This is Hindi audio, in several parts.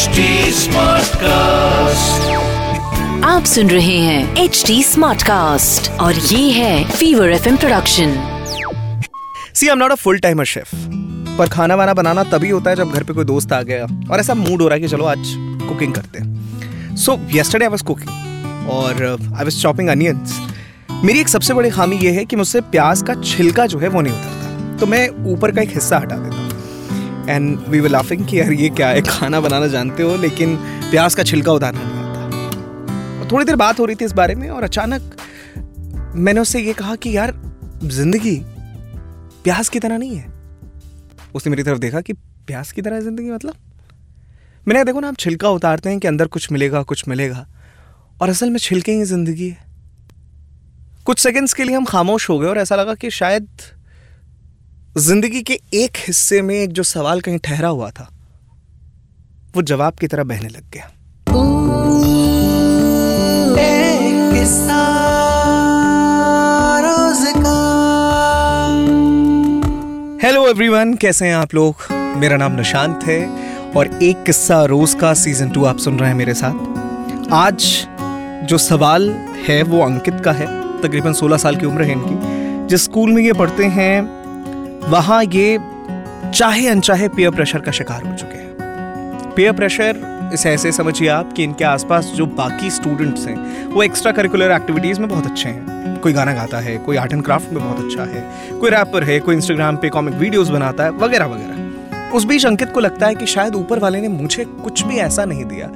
HD Smartcast. आप सुन रहे हैं एच डी स्मार्ट कास्ट और ये है fever F production see I am not a full timer chef पर खाना वाना बनाना तभी होता है जब घर पे कोई दोस्त आ गया और ऐसा मूड हो रहा है कि चलो आज कुकिंग करते हैं। So yesterday I was cooking और आई वाज चॉपिंग अनियंस मेरी एक सबसे बड़ी खामी ये है कि मुझसे प्याज का छिलका जो है वो नहीं उतरता। तो मैं ऊपर का एक हिस्सा हटा देता हूँ एंड वी वर लाफिंग कि यार ये क्या है? खाना बनाना जानते हो, लेकिन प्याज का छिलका उतारना नहीं आता। और थोड़ी देर बात हो रही थी इस बारे में और अचानक मैंने उससे ये कहा कि यार, ज़िंदगी प्याज की तरह नहीं है। उसने मेरी तरफ़ देखा कि प्याज की तरह ज़िंदगी मतलब? मैंने देखो ना, आप छिलका उतारते हैं कि अंदर कुछ मिलेगा कुछ मिलेगा। और असल में छिलके ही ज़िंदगी है। कुछ सेकंड्स के लिए हम खामोश हो गए और ऐसा लगा कि शायद ज़िंदगी के एक हिस्से में एक जो सवाल कहीं ठहरा हुआ था वो जवाब की तरह बहने लग गया। हेलो एवरीवन कैसे हैं आप लोग? मेरा नाम निशांत है और एक किस्सा रोज का सीज़न टू आप सुन रहे हैं मेरे साथ। आज जो सवाल है वो अंकित का है तकरीबन 16 साल की उम्र है इनकी। जिस स्कूल में ये पढ़ते हैं वहाँ ये चाहे अनचाहे पेयर प्रेशर का शिकार हो चुके हैं। पेयर प्रेशर इसे ऐसे समझिए आप कि इनके आसपास जो बाकी स्टूडेंट्स हैं, वो एक्स्ट्रा करिकुलर एक्टिविटीज़ में बहुत अच्छे हैं। कोई गाना गाता है, कोई आर्ट एंड क्राफ्ट में बहुत अच्छा है, कोई रैपर है, कोई इंस्टाग्राम पे कॉमिक वीडियोस बनाता है, वगैरह वगैरह। उस बीच अंकित को लगता है कि शायद ऊपर वाले ने मुझे कुछ भी ऐसा नहीं दिया,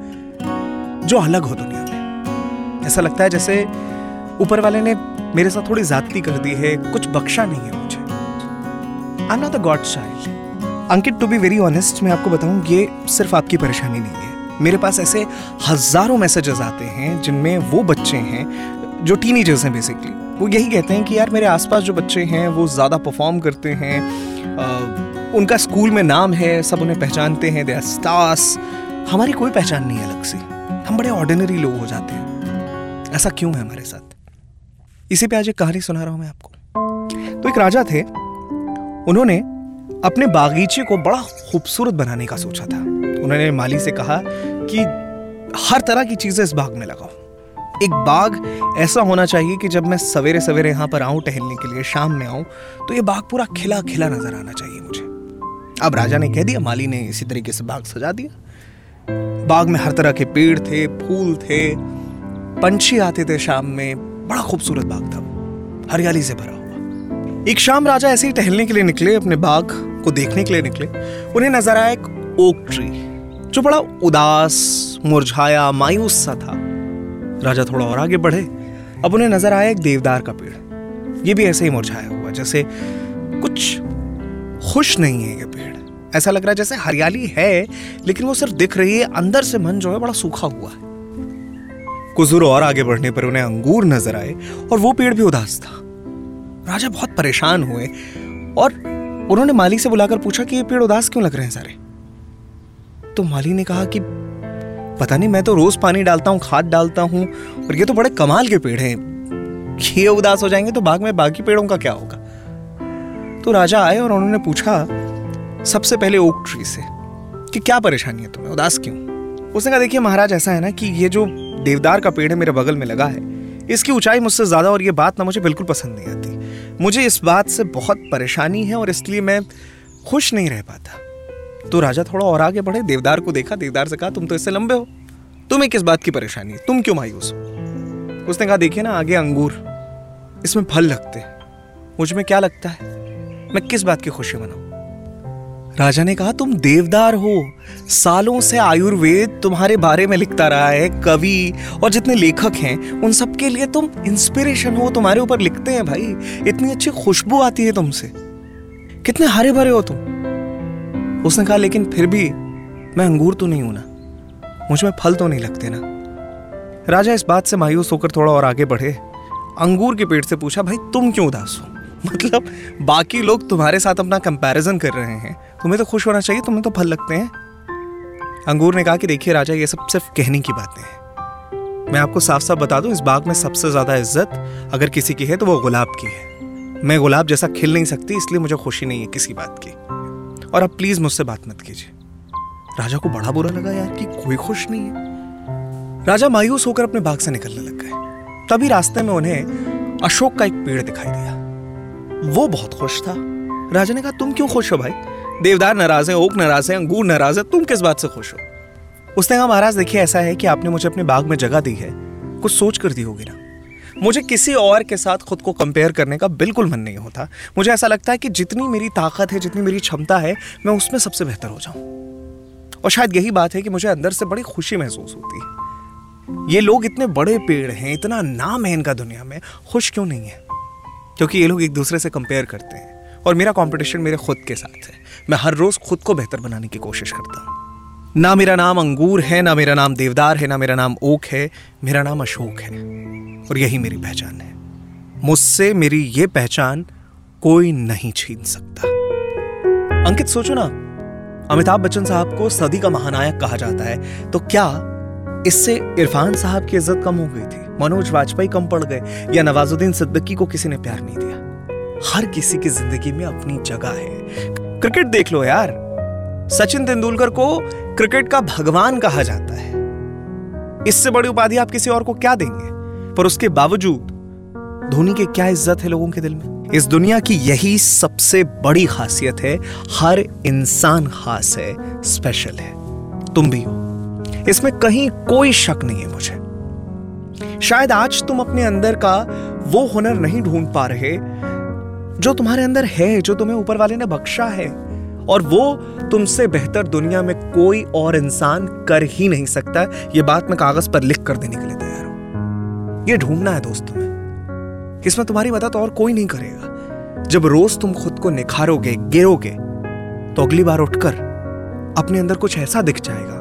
जो अलग हो दुनिया में। ऐसा लगता है जैसे ऊपर वाले ने मेरे साथ थोड़ी ज्यादती कर दी है, कुछ बख्शा नहीं है। I am not a god child Ankit to be very honest मैं आपको बताऊँ ये सिर्फ़ आपकी परेशानी नहीं है। मेरे पास ऐसे हज़ारों मैसेजेस आते हैं जिनमें वो बच्चे हैं जो टीनेजर्स हैं बेसिकली वो यही कहते हैं कि यार मेरे आसपास जो बच्चे हैं वो ज़्यादा परफॉर्म करते हैं। आ, उनका स्कूल में नाम है सब उन्हें पहचानते हैं दे स्टार्स हमारी कोई पहचान नहीं है अलग से। हम बड़े ऑर्डिनरी लोग हो जाते हैं। ऐसा क्यों है हमारे साथ? इसी पे आज एक कहानी सुना रहा हूँ मैं आपको। तो एक राजा थे उन्होंने अपने बागीचे को बड़ा खूबसूरत बनाने का सोचा था। उन्होंने माली से कहा कि हर तरह की चीज़ें इस बाग में लगाओ। एक बाग ऐसा होना चाहिए कि जब मैं सवेरे सवेरे यहाँ पर आऊँ टहलने के लिए, शाम में आऊँ तो ये बाग पूरा खिला खिला नज़र आना चाहिए मुझे। अब राजा ने कह दिया, माली ने इसी तरीके से बाग सजा दिया। बाग में हर तरह के पेड़ थे, फूल थे, पंछी आते थे शाम में, बड़ा खूबसूरत बाग था हरियाली से भरा। एक शाम राजा ऐसे ही टहलने के लिए निकले, अपने बाग को देखने के लिए निकले। उन्हें नज़र आया एक ओक ट्री जो बड़ा उदास, मुरझाया, मायूस सा था। राजा थोड़ा और आगे बढ़े। अब उन्हें नज़र आया एक देवदार का पेड़। ये भी ऐसे ही मुरझाया हुआ, जैसे कुछ खुश नहीं है ये पेड़। ऐसा लग रहा है जैसे हरियाली है, लेकिन वो सिर्फ़ दिख रही है। अंदर से मन जो है बड़ा सूखा हुआ है। कुछ दूर और आगे बढ़ने पर उन्हें अंगूर नज़र आए, और वो पेड़ भी उदास था। राजा बहुत परेशान हुए और उन्होंने माली से बुलाकर पूछा कि ये पेड़ उदास क्यों लग रहे हैं सारे? तो माली ने कहा कि पता नहीं, मैं तो रोज पानी डालता हूँ, खाद डालता हूँ और ये तो बड़े कमाल के पेड़ हैं। ये उदास हो जाएँगे तो बाग में बाकी पेड़ों का क्या होगा? तो राजा आए और उन्होंने पूछा सबसे पहले ओक ट्री से कि क्या परेशानी है तुम्हें? उदास क्यों? उसने कहा, देखिए महाराज, ऐसा है ना कि ये जो देवदार का पेड़ है मेरे बगल में लगा है, इसकी ऊंचाई मुझसे ज़्यादा और ये बात ना मुझे बिल्कुल पसंद नहीं आती। मुझे इस बात से बहुत परेशानी है और इसलिए मैं खुश नहीं रह पाता। तो राजा थोड़ा और आगे बढ़े, देवदार को देखा, देवदार से कहा, तुम तो इससे लंबे हो। तुम्हें किस बात की परेशानी है तुम क्यों मायूस हो? उसने कहा, देखिए ना, आगे अंगूर, इसमें फल लगते हैं। मुझमें क्या लगता है? मैं किस बात की खुशी मनाऊं? राजा ने कहा, तुम देवदार हो। सालों से आयुर्वेद तुम्हारे बारे में लिखता रहा है, कवि और जितने लेखक हैं, उन सब के लिए तुम इंस्पिरेशन हो, तुम्हारे ऊपर लिखते हैं भाई। इतनी अच्छी खुशबू आती है तुमसे। कितने हरे भरे हो तुम। उसने कहा, लेकिन फिर भी मैं अंगूर तो नहीं हूँ ना। मुझमें फल तो नहीं लगते ना। राजा इस बात से मायूस होकर थोड़ा और आगे बढ़े। अंगूर के पेड़ से पूछा, भाई, तुम क्यों उदास हो? मतलब बाकी लोग तुम्हारे साथ अपना कंपैरिजन कर रहे हैं। तुम्हें तो खुश होना चाहिए, तुम्हें तो फल लगते हैं। अंगूर ने कहा कि देखिए राजा, ये सब सिर्फ़ कहने की बातें हैं। मैं आपको साफ़ साफ़ बता दूँ, इस बाग में सबसे ज़्यादा इज़्ज़त अगर किसी की है तो वो गुलाब की है। मैं गुलाब जैसा खिल नहीं सकती, इसलिए मुझे खुशी नहीं है किसी बात की। और अब प्लीज़ मुझसे बात मत कीजिए। राजा को बड़ा बुरा लगा यार कि कोई खुश नहीं है। राजा मायूस होकर अपने बाग से निकलने लग गए। तभी रास्ते में उन्हें अशोक का एक पेड़ दिखाई दिया। वो बहुत खुश था। राजा ने कहा, तुम क्यों खुश हो भाई? देवदार नाराज़ है, ओक नाराज़ है, अंगूर नाराज़ है, तुम किस बात से खुश हो? उसने कहा, महाराज, देखिए, ऐसा है कि आपने मुझे अपने बाग में जगह दी है। कुछ सोच कर दी होगी ना। मुझे किसी और के साथ खुद को कंपेयर करने का बिल्कुल मन नहीं होता। मुझे ऐसा लगता है कि जितनी मेरी ताकत है, जितनी मेरी क्षमता है, मैं उसमें सबसे बेहतर हो जाऊँ। और शायद यही बात है कि मुझे अंदर से बड़ी खुशी महसूस होती है। ये लोग इतने बड़े पेड़ हैं, इतना नाम है इनका दुनिया में, खुश क्यों नहीं है? क्योंकि ये लोग एक दूसरे से कंपेयर करते हैं। और मेरा कंपटीशन मेरे खुद के साथ है। मैं हर रोज खुद को बेहतर बनाने की कोशिश करता हूँ। ना मेरा नाम अंगूर है, ना मेरा नाम देवदार है, ना मेरा नाम ओक है, मेरा नाम अशोक है। और यही मेरी पहचान है। मुझसे मेरी ये पहचान कोई नहीं छीन सकता। अंकित, सोचो ना। अमिताभ बच्चन साहब को सदी का महानायक कहा जाता है। तो क्या इससे इरफान साहब की इज़्ज़त कम हो गई थी? मनोज वाजपेयी कम पड़ गए, या नवाजुद्दीन सिद्दीकी को किसी ने प्यार नहीं दिया। हर किसी की ज़िंदगी में अपनी जगह है। क्रिकेट देख लो यार। सचिन तेंदुलकर को क्रिकेट का भगवान कहा जाता है। इससे बड़ी उपाधि आप किसी और को क्या देंगे? पर उसके बावजूद, धोनी की क्या इज़्ज़त है लोगों के दिल में? इस दुनिया की यही सबसे बड़ी खासियत है, हर इंसान खास है, स्पेशल है। तुम भी हो। इसमें कहीं कोई शक नहीं है मुझे। शायद आज तुम अपने अंदर का वो हुनर नहीं ढूंढ पा रहे, जो तुम्हारे अंदर है, जो तुम्हें ऊपर वाले ने बख्शा है, और वो तुमसे बेहतर दुनिया में कोई और इंसान कर ही नहीं सकता। ये बात मैं कागज़ पर लिख कर देने के लिए तैयार हूँ। ये ढूंढना है दोस्त तुम्हें। इसमें तुम्हारी मदद और कोई नहीं करेगा। जब रोज तुम खुद को निखारोगे, गिरोगे तो अगली बार उठकर अपने अंदर कुछ ऐसा दिख जाएगा,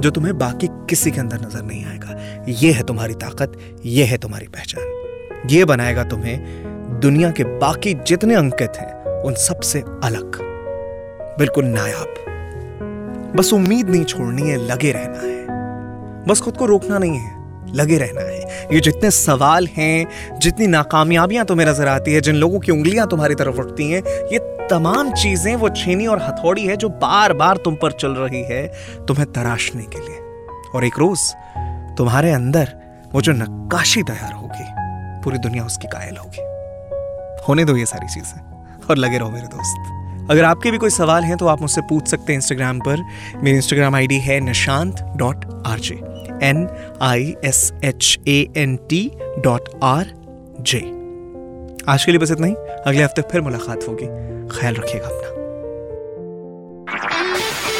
जो तुम्हें बाकी किसी के अंदर नज़र नहीं आएगा। यह है तुम्हारी ताकत यह है तुम्हारी पहचान। यह बनाएगा तुम्हें दुनिया के बाकी जितने अंकित हैं, उन सबसे अलग। बिल्कुल नायाब। बस उम्मीद नहीं छोड़नी है, लगे रहना है। बस खुद को रोकना नहीं है, लगे रहना है। ये जितने सवाल हैं, जितनी नाकामयाबियाँ तुम्हें नज़र आती है, जिन लोगों की उंगलियाँ तुम्हारी तरफ़ उठती हैं, ये तमाम चीज़ें वो छेनी और हथौड़ी है जो बार बार तुम पर चल रही है, तुम्हें तराशने के लिए। और एक रोज तुम्हारे अंदर वो जो नक्काशी तैयार होगी, पूरी दुनिया उसकी कायल होगी। होने दो ये सारी चीज़ें और लगे रहो मेरे दोस्त। अगर आपके भी कोई सवाल हैं तो आप मुझसे पूछ सकते हैं इंस्टाग्राम पर। मेरी इंस्टाग्राम आईडी है Nishant dot R J N I S H A N T dot R J आज के लिए बस इतना ही। अगले हफ़्ते फिर मुलाकात होगी। ख्याल रखिएगा अपना।